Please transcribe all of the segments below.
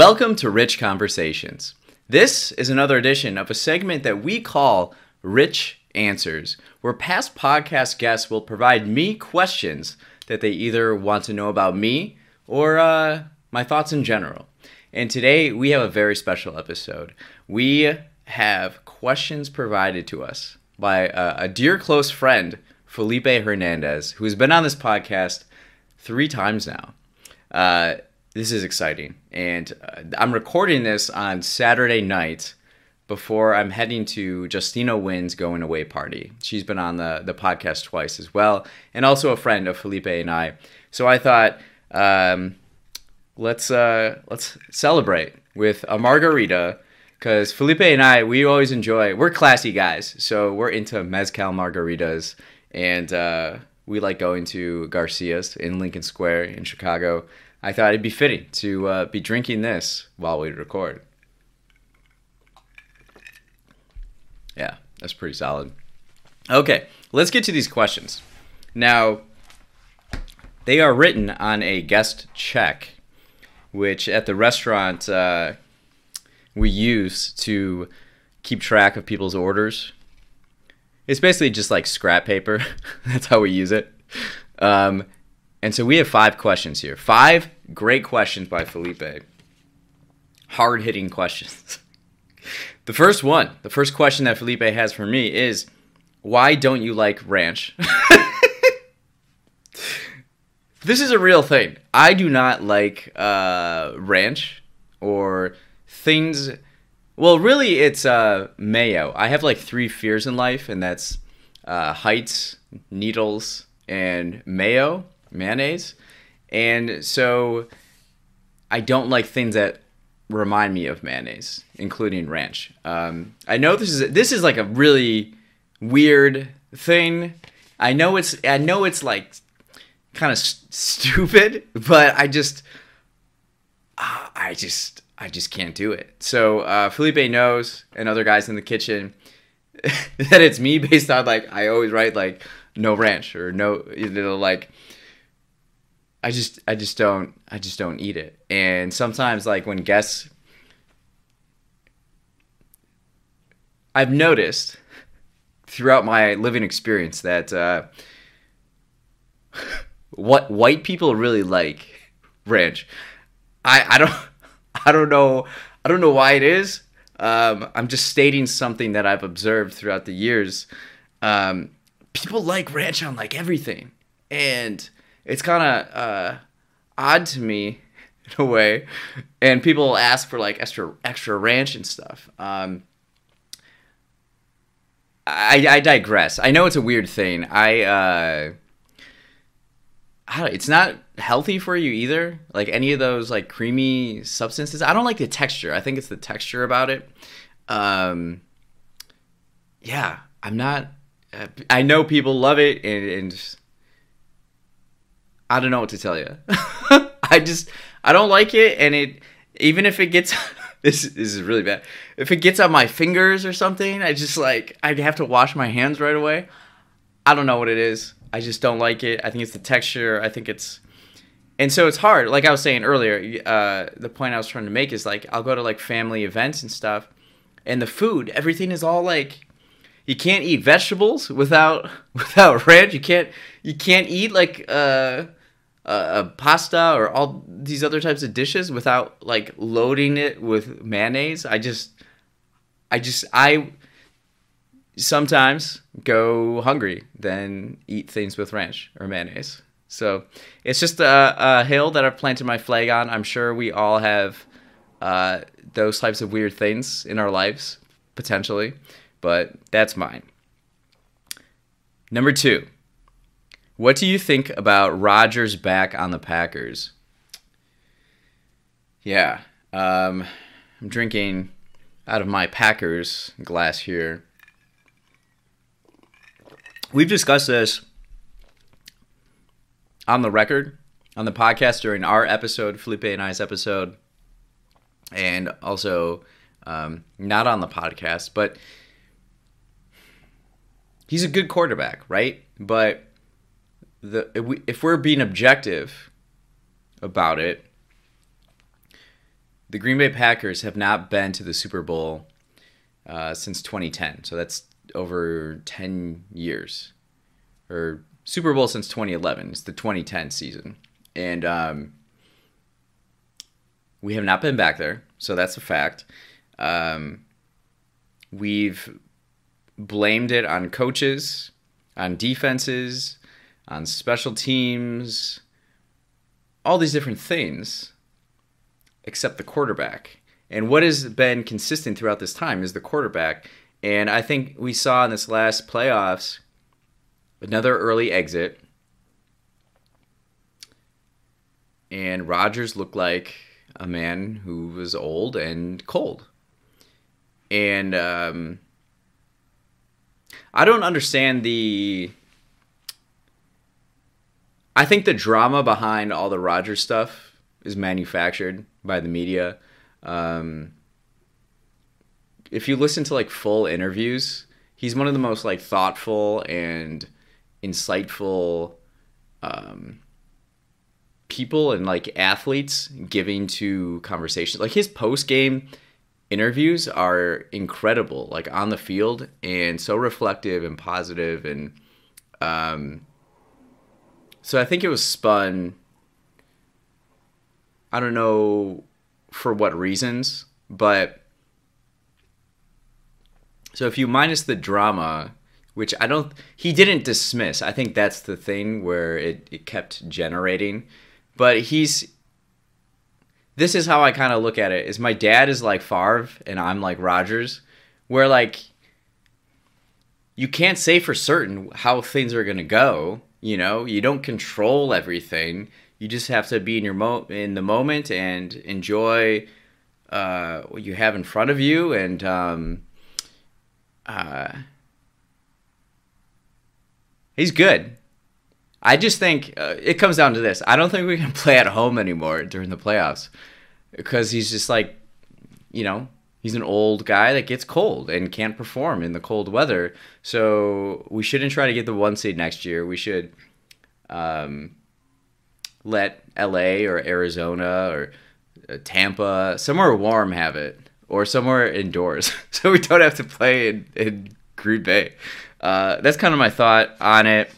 Welcome to Rich Conversations. This is another edition of a segment that we call Rich Answers, where past podcast guests will provide me questions that they either want to know about me or uh, my thoughts in general. And today we have a very special episode. We have questions provided to us by a, dear close friend, Felipe Hernandez, who has been on this podcast three times now. Uh, this is exciting. And uh, I'm recording this on Saturday night before I'm heading to Justina Wynn's going away party. She's been on the, the podcast twice as well, and also a friend of Felipe and I. So I thought, um, let's uh, let's celebrate with a margarita because Felipe and I we always enjoy. We're classy guys, so we're into mezcal margaritas, and uh, we like going to Garcia's in Lincoln Square in Chicago. I thought it'd be fitting to uh, be drinking this while we record. Yeah, that's pretty solid. Okay, let's get to these questions. Now, they are written on a guest check, which at the restaurant uh, we use to keep track of people's orders. It's basically just like scrap paper. That's how we use it. Um, and so we have five questions here. Five great questions by Felipe. Hard hitting questions. the first one, the first question that Felipe has for me is why don't you like ranch? this is a real thing. I do not like uh, ranch or things. Well, really, it's uh, mayo. I have like three fears in life, and that's uh, heights, needles, and mayo mayonnaise. And so I don't like things that remind me of mayonnaise, including ranch. Um, I know this is this is like a really weird thing. I know it's I know it's like kind of st- stupid, but I just uh, I just I just can't do it. So uh, Felipe knows, and other guys in the kitchen, that it's me based on like I always write like no ranch or no you know like I just I just don't I just don't eat it. And sometimes like when guests I've noticed throughout my living experience that uh, what white people really like ranch. I I don't I don't know I don't know why it is. Um, I'm just stating something that I've observed throughout the years. Um, people like ranch on like everything, and it's kind of uh, odd to me in a way. And people ask for like extra extra ranch and stuff. Um, I, I digress. I know it's a weird thing. I, uh, I it's not healthy for you either. Like any of those like creamy substances. I don't like the texture. I think it's the texture about it. Um, yeah, I'm not. Uh, I know people love it, and, and I don't know what to tell you. I just I don't like it, and it even if it gets this, this is really bad. If it gets on my fingers or something, I just like I have to wash my hands right away. I don't know what it is. I just don't like it. I think it's the texture. I think it's and so it's hard. Like I was saying earlier, uh, the point I was trying to make is like I'll go to like family events and stuff, and the food, everything is all like you can't eat vegetables without without ranch. You can't you can't eat like uh uh, pasta or all these other types of dishes without like loading it with mayonnaise. I just, I just, I sometimes go hungry, then eat things with ranch or mayonnaise. So it's just a, a hill that I've planted my flag on. I'm sure we all have uh, those types of weird things in our lives, potentially, but that's mine. Number two, what do you think about Rodgers back on the Packers? Yeah, um, I'm drinking out of my Packers glass here. We've discussed this on the record, on the podcast during our episode, Felipe and I's episode, and also um, not on the podcast, but he's a good quarterback, right? But the if, we, if we're being objective about it, the Green Bay Packers have not been to the Super Bowl uh, since 2010. So that's over 10 years. Or Super Bowl since 2011. It's the 2010 season. And um, we have not been back there. So that's a fact. Um, we've blamed it on coaches, on defenses, on special teams, all these different things, except the quarterback. And what has been consistent throughout this time is the quarterback. And I think we saw in this last playoffs another early exit. And Rodgers looked like a man who was old and cold. And um, I don't understand the. I think the drama behind all the Rodgers stuff is manufactured by the media. Um, if you listen to like full interviews, he's one of the most like thoughtful and insightful um, people and like athletes giving to conversations. Like his post game interviews are incredible, like on the field and so reflective and positive and um, so I think it was spun. I don't know for what reasons, but so if you minus the drama, which I don't, he didn't dismiss. I think that's the thing where it, it kept generating. But he's, this is how I kind of look at it: is my dad is like Favre and I'm like Rodgers, where like you can't say for certain how things are gonna go. You know, you don't control everything. You just have to be in your mo in the moment and enjoy uh, what you have in front of you and. Um, uh, he's good. I just think uh, it comes down to this. I don't think we can play at home anymore during the playoffs because he's just like, you know, he's an old guy that gets cold and can't perform in the cold weather. So we shouldn't try to get the one seed next year. We should um, let LA or Arizona or uh, Tampa, somewhere warm, have it or somewhere indoors, so we don't have to play in, in Green Bay. Uh, that's kind of my thought on it.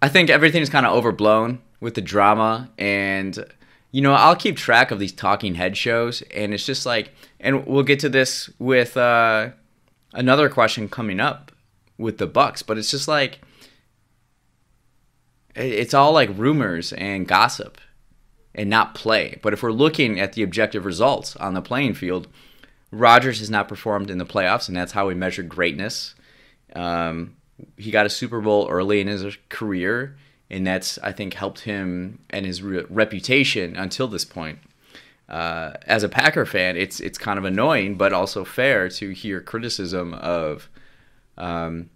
I think everything's kind of overblown with the drama, and you know I'll keep track of these talking head shows, and it's just like, and we'll get to this with uh, another question coming up with the Bucks, but it's just like it's all like rumors and gossip and not play. But if we're looking at the objective results on the playing field, Rodgers has not performed in the playoffs, and that's how we measure greatness. Um, he got a Super Bowl early in his career, and that's I think helped him and his re- reputation until this point. Uh, as a Packer fan, it's it's kind of annoying, but also fair to hear criticism of um,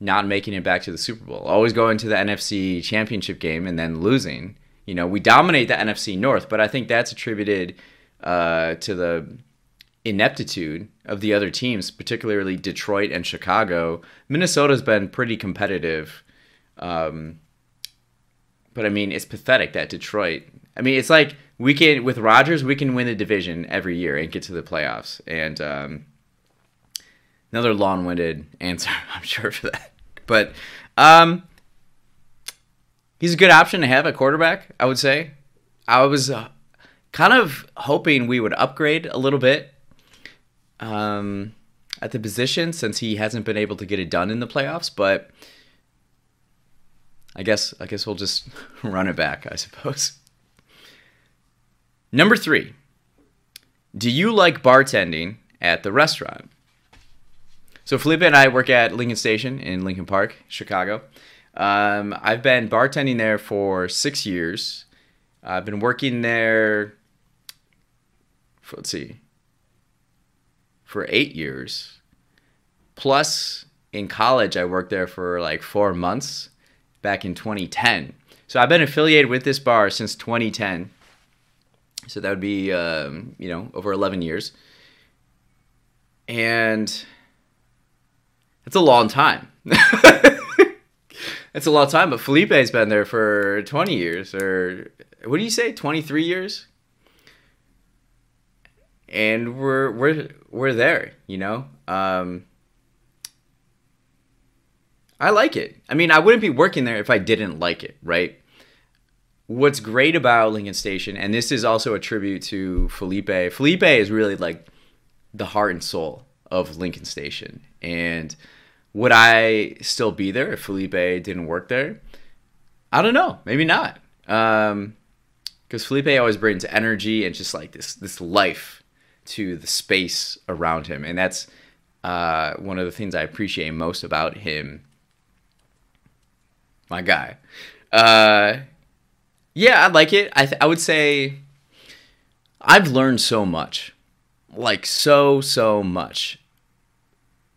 not making it back to the Super Bowl, always going to the NFC Championship game and then losing. You know, we dominate the NFC North, but I think that's attributed uh, to the ineptitude of the other teams, particularly Detroit and Chicago. Minnesota's been pretty competitive. Um, but I mean, it's pathetic that Detroit. I mean, it's like we can with Rodgers, we can win the division every year and get to the playoffs. And um, another long-winded answer, I'm sure for that. But um, he's a good option to have at quarterback. I would say. I was uh, kind of hoping we would upgrade a little bit um, at the position since he hasn't been able to get it done in the playoffs, but. I guess I guess we'll just run it back, I suppose. Number three, do you like bartending at the restaurant? So Felipe and I work at Lincoln Station in Lincoln Park, Chicago. Um, I've been bartending there for six years. I've been working there. For, let's see, for eight years. Plus, in college, I worked there for like four months back in 2010. So I've been affiliated with this bar since 2010. So that would be, um, you know, over 11 years. And that's a long time. that's a long time. But Felipe has been there for 20 years, or what do you say, 23 years? and we're we're we're there, you know. Um, I like it. I mean, I wouldn't be working there if I didn't like it, right? What's great about Lincoln Station, and this is also a tribute to Felipe. Felipe is really like the heart and soul of Lincoln Station, and would I still be there if Felipe didn't work there? I don't know. Maybe not. Um, because Felipe always brings energy and just like this this life to the space around him, and that's uh, one of the things I appreciate most about him. My guy, uh, yeah, I like it. I th- I would say I've learned so much, like so so much.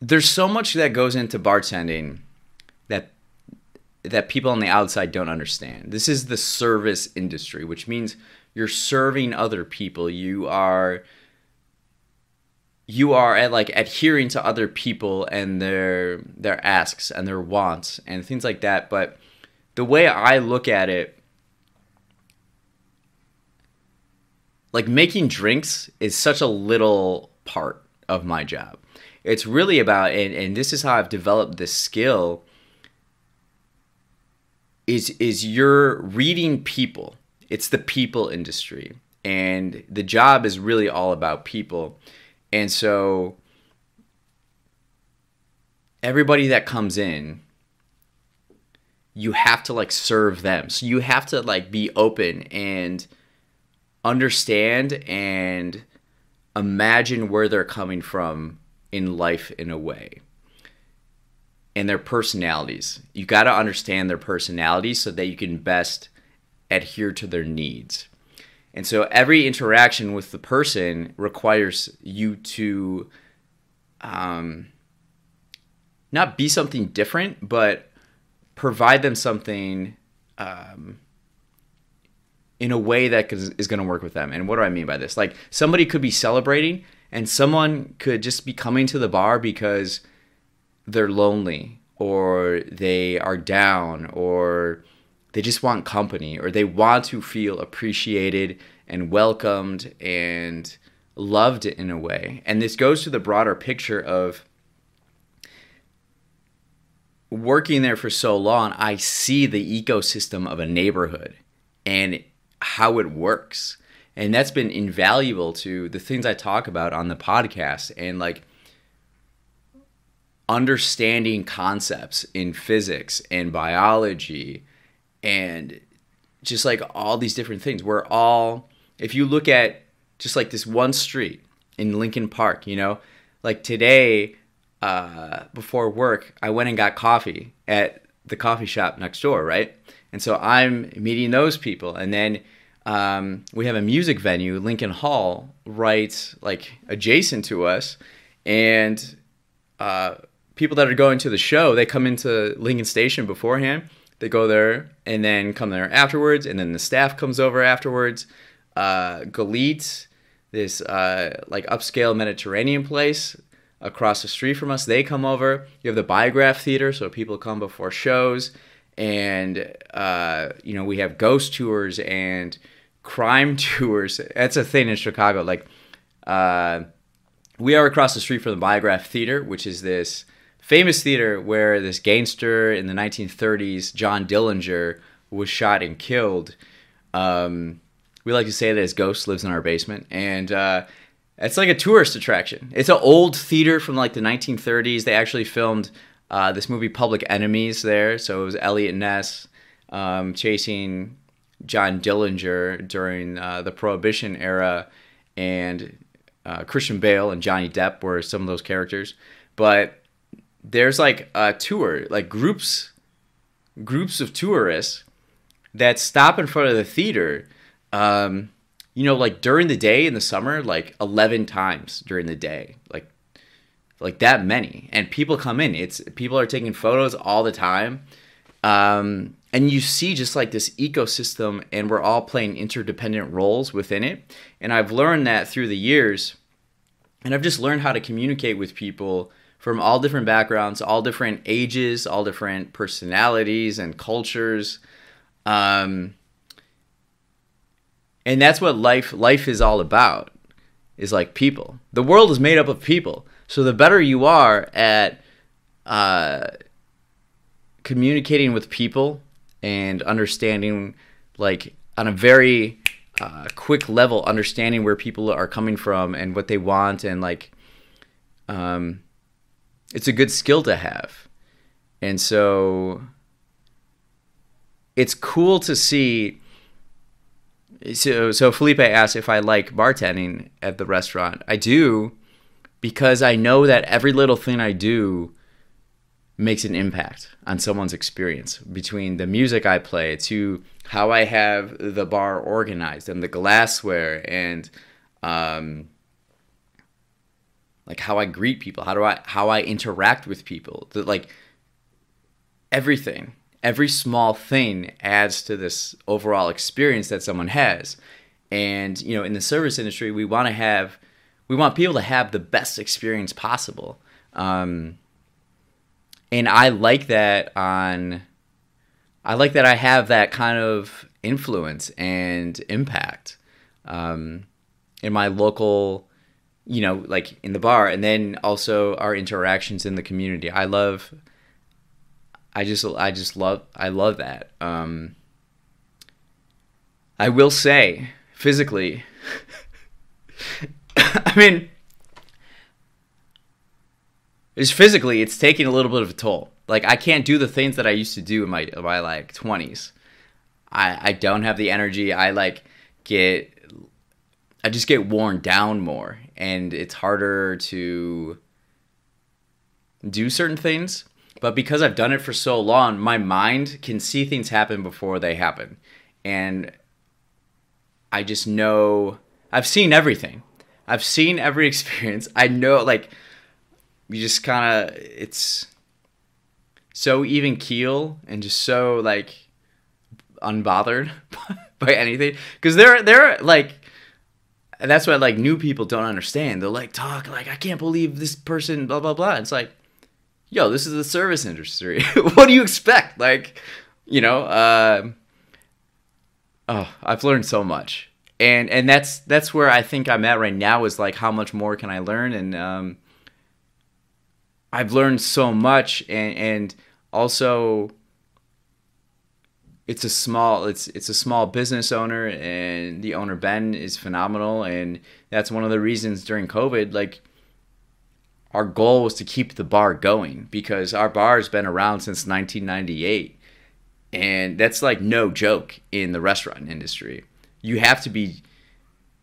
There's so much that goes into bartending that that people on the outside don't understand. This is the service industry, which means you're serving other people. You are you are at like adhering to other people and their their asks and their wants and things like that. But the way I look at it, like making drinks is such a little part of my job. It's really about and, and this is how I've developed this skill is is you're reading people. It's the people industry. And the job is really all about people. And so everybody that comes in you have to like serve them. So you have to like be open and understand and imagine where they're coming from in life in a way and their personalities. You got to understand their personalities so that you can best adhere to their needs. And so every interaction with the person requires you to um, not be something different, but provide them something um, in a way that is going to work with them. And what do I mean by this? Like somebody could be celebrating, and someone could just be coming to the bar because they're lonely or they are down or they just want company or they want to feel appreciated and welcomed and loved in a way. And this goes to the broader picture of working there for so long, I see the ecosystem of a neighborhood and how it works. And that's been invaluable to the things I talk about on the podcast. And like understanding concepts in physics and biology and just like all these different things. We're all, if you look at just like this one street in Lincoln Park, you know, like today, uh, before work, I went and got coffee at the coffee shop next door, right? And so I'm meeting those people. And then um, we have a music venue, Lincoln Hall, right like adjacent to us. And uh, people that are going to the show, they come into Lincoln Station beforehand. They go there and then come there afterwards, and then the staff comes over afterwards. Uh, Galit, this uh, like upscale Mediterranean place across the street from us, they come over. You have the Biograph Theater, so people come before shows, and uh, you know we have ghost tours and crime tours. That's a thing in Chicago. Like uh, we are across the street from the Biograph Theater, which is this famous theater where this gangster in the 1930s, John Dillinger, was shot and killed. Um, we like to say that his ghost lives in our basement, and uh, it's like a tourist attraction. It's an old theater from like the 1930s. They actually filmed uh, this movie Public Enemies there, so it was Eliot Ness um, chasing John Dillinger during uh, the Prohibition era, and uh, Christian Bale and Johnny Depp were some of those characters. But there's like a tour, like groups, groups of tourists that stop in front of the theater. Um, you know, like during the day in the summer, like eleven times during the day, like like that many, and people come in. It's people are taking photos all the time. Um, and you see just like this ecosystem and we're all playing interdependent roles within it and i've learned that through the years and i've just learned how to communicate with people from all different backgrounds, all different ages, all different personalities and cultures. Um, and that's what life life is all about. is like people. The world is made up of people. So the better you are at uh, communicating with people and understanding, like on a very uh, quick level, understanding where people are coming from and what they want, and like, um, it's a good skill to have. And so it's cool to see so so Felipe asked if I like bartending at the restaurant. I do because I know that every little thing I do makes an impact on someone's experience between the music I play to how I have the bar organized and the glassware and um, like how I greet people, how do I how I interact with people. The, like everything every small thing adds to this overall experience that someone has. And, you know, in the service industry, we want to have, we want people to have the best experience possible. Um, and I like that on, I like that I have that kind of influence and impact um, in my local, you know, like in the bar, and then also our interactions in the community. I love I just I just love I love that. Um, I will say physically. I mean, it's physically it's taking a little bit of a toll. Like I can't do the things that I used to do in my in my like twenties. I I don't have the energy. I like get I just get worn down more, and it's harder to do certain things but because I've done it for so long, my mind can see things happen before they happen. And I just know I've seen everything. I've seen every experience. I know like you just kind of it's so even keel and just so like unbothered by anything because they're they're like that's what like new people don't understand. They'll like talk like I can't believe this person blah blah blah. It's like yo, this is the service industry. what do you expect? Like, you know, uh, oh, I've learned so much, and and that's that's where I think I'm at right now. Is like, how much more can I learn? And um, I've learned so much, and and also. It's a small it's it's a small business owner and the owner Ben is phenomenal and that's one of the reasons during COVID like our goal was to keep the bar going because our bar has been around since 1998 and that's like no joke in the restaurant industry. You have to be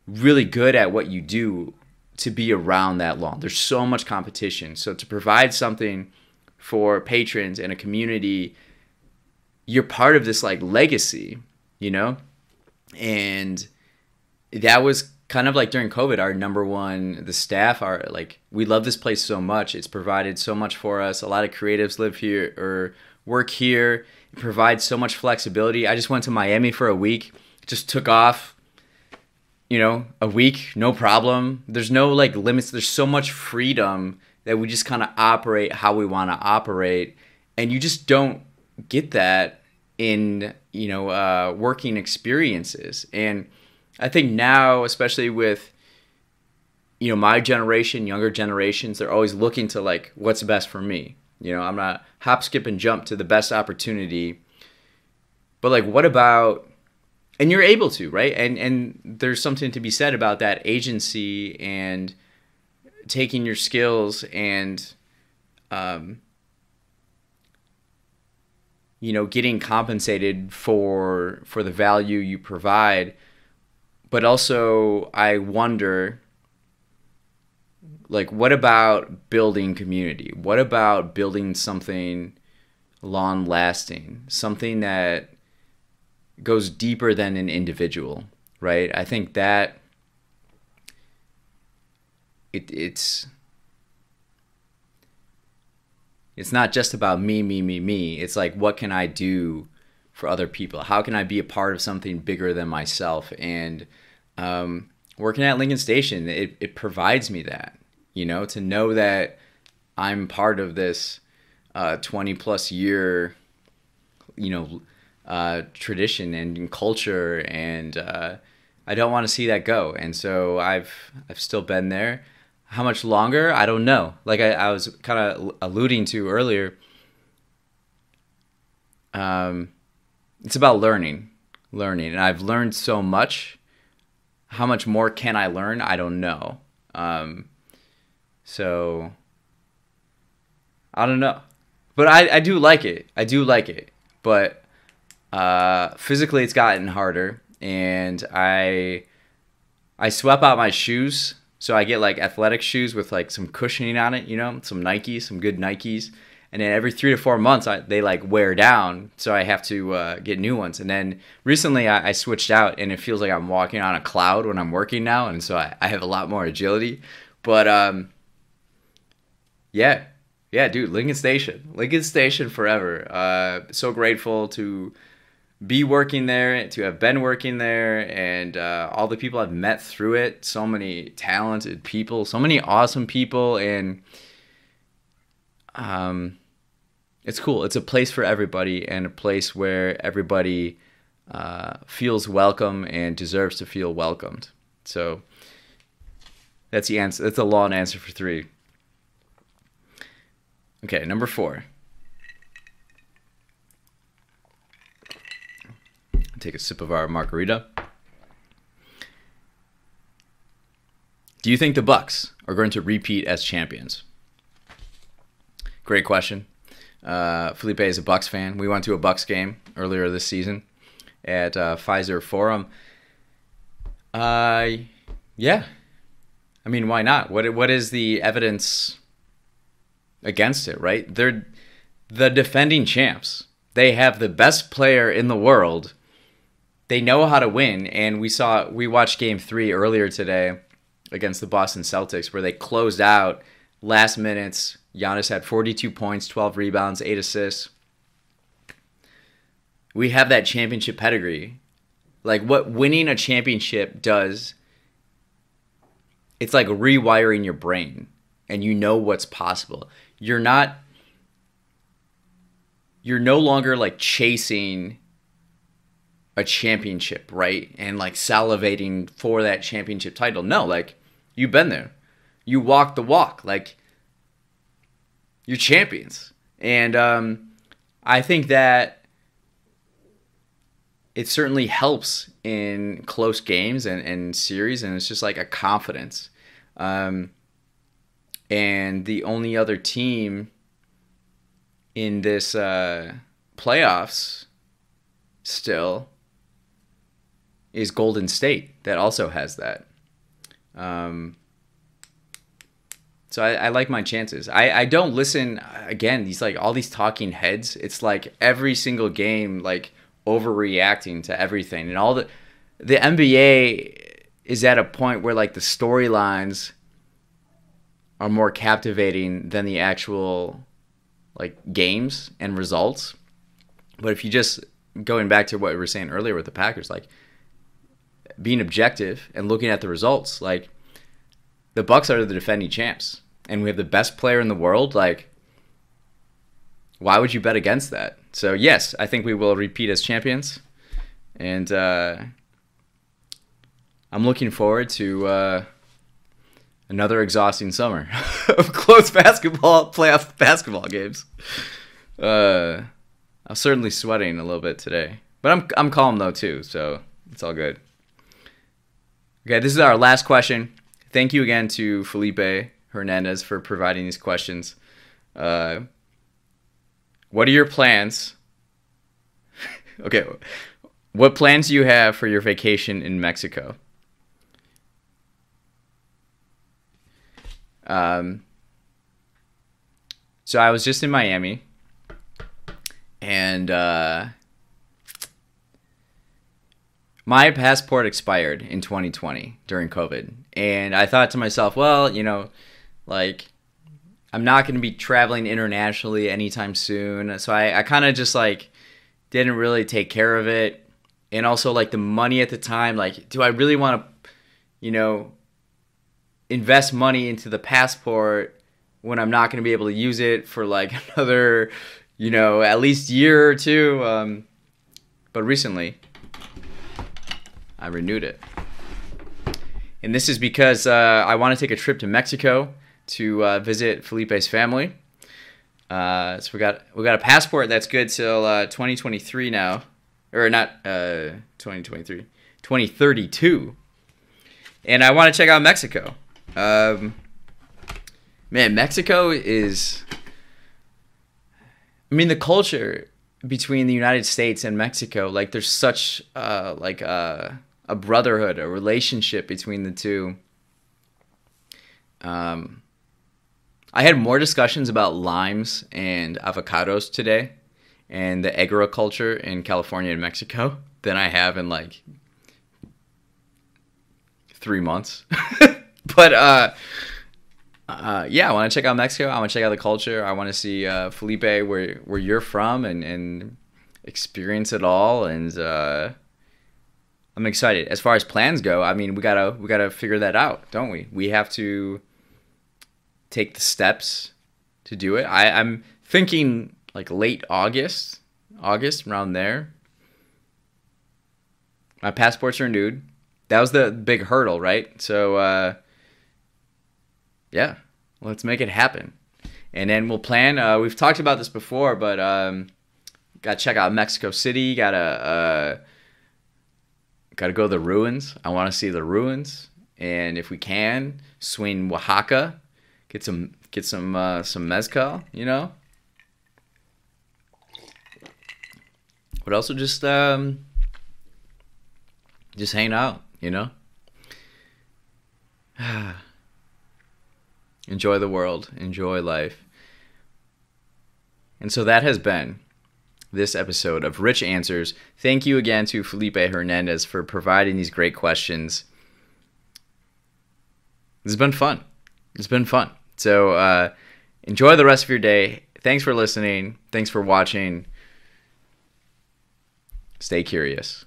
really good at what you do to be around that long. There's so much competition. So to provide something for patrons and a community you're part of this like legacy you know and that was kind of like during COVID, our number one, the staff are like, we love this place so much. It's provided so much for us. A lot of creatives live here or work here. It provides so much flexibility. I just went to Miami for a week, just took off, you know, a week, no problem. There's no like limits. There's so much freedom that we just kind of operate how we want to operate. And you just don't get that in, you know, uh, working experiences. And, I think now, especially with you know my generation, younger generations, they're always looking to like what's best for me. You know, I'm not hop, skip, and jump to the best opportunity. But like, what about? And you're able to, right? And and there's something to be said about that agency and taking your skills and, um, you know, getting compensated for for the value you provide but also I wonder like what about building community? What about building something long lasting? Something that goes deeper than an individual, right? I think that it, it's it's not just about me, me, me, me. It's like what can I do for other people? How can I be a part of something bigger than myself? And um, working at Lincoln Station, it, it provides me that, you know, to know that I'm part of this uh, 20 plus year, you know, uh, tradition and culture and uh, I don't want to see that go. And so I've I've still been there. How much longer? I don't know. Like I, I was kind of alluding to earlier. Um, it's about learning, learning, and I've learned so much. How much more can I learn? I don't know. Um, so I don't know, but I I do like it. I do like it, but uh, physically it's gotten harder, and I I swap out my shoes. So I get like athletic shoes with like some cushioning on it, you know, some Nikes, some good Nikes. And then every three to four months I, they like wear down. So i have to uh, get new ones. And then recently I, I, switched out and it feels like i'm walking on a cloud when i'm working now. And so i, I have a lot more agility. But um, yeah. Yeah dude lincoln station. Lincoln station forever. Uh, so grateful to be working there to have been working there and uh, all the people i've met through it so many talented people so many awesome people and um, it's cool. It's a place for everybody and a place where everybody uh, feels welcome and deserves to feel welcomed. So that's the answer. That's a long answer for three. Okay, number four. Take a sip of our margarita. Do you think the Bucks are going to repeat as champions? Great question. Uh, Felipe is a Bucks fan. We went to a Bucks game earlier this season at uh, Fiserv Forum. Uh, yeah. I mean, why not? What what is the evidence against it? Right? They're the defending champs. They have the best player in the world. They know how to win, and we saw we watched Game Three earlier today against the Boston Celtics, where they closed out last minutes Giannis had 42 points, 12 rebounds, 8 assists. We have that championship pedigree. Like what winning a championship does, it's like rewiring your brain and you know what's possible. You're not you're no longer like chasing a championship, right? And like salivating for that championship title. No, like you've been there. You walk the walk. Like you're champions. And um, I think that it certainly helps in close games and, and series, and it's just like a confidence. Um, and the only other team in this uh, playoffs still is Golden State that also has that. Um, so I, I, like my chances. I, I don't listen again. These like all these talking heads. It's like every single game, like overreacting to everything, and all the the NBA is at a point where like the storylines are more captivating than the actual like games and results. But if you just going back to what we were saying earlier with the Packers, like being objective and looking at the results, like the Bucks are the defending champs and we have the best player in the world, like why would you bet against that? So yes, I think we will repeat as champions, and uh, I'm looking forward to uh, another exhausting summer of close basketball playoff basketball games. Uh, I'm certainly sweating a little bit today, but I'm I'm calm though too, so it's all good. Okay, this is our last question. Thank you again to Felipe Hernandez for providing these questions. Uh, what are your plans? okay, what plans do you have for your vacation in Mexico? Um, so I was just in Miami, and uh, my passport expired in 2020 during COVID, and I thought to myself, well, you know like, I'm not going to be traveling internationally anytime soon. So I, I kind of just like didn't really take care of it. And also, like, the money at the time, like, do I really want to, you know, invest money into the passport when I'm not going to be able to use it for like another, you know, at least year or two? Um, but recently, I renewed it. and this is because uh, I want to take a trip to Mexico to uh, visit Felipe's family. Uh, so we got we got a passport that's good till uh, 2023 now, or not uh, 2023, 2032. And I want to check out Mexico. Um, man, Mexico is. I mean, the culture between the United States and Mexico, like there's such uh, like a brotherhood, a relationship between the two. Um, I had more discussions about limes and avocados today and the agriculture in California and Mexico than I have in like three months. but uh, uh, yeah, I want to check out Mexico. I want to check out the culture. I want to see uh, Felipe where where you're from and and experience it all. And uh, I'm excited. As far as plans go, I mean, we gotta we gotta figure that out, don't we? We have to take the steps to do it. I, I'm thinking like late August, August around there. My passport's are renewed. That was the big hurdle, right? So uh, yeah, let's make it happen. And then we'll plan. Uh, we've talked about this before, but um, got to check out Mexico City. Got to uh, got to go to the ruins. I want to see the ruins, and if we can, swing Oaxaca get some get some uh, some mezcal, you know. But also just um, just hang out, you know. enjoy the world, enjoy life. And so that has been this episode of Rich Answers. Thank you again to Felipe Hernandez for providing these great questions. This has been fun. It's been fun. So uh, enjoy the rest of your day. Thanks for listening. Thanks for watching. Stay curious.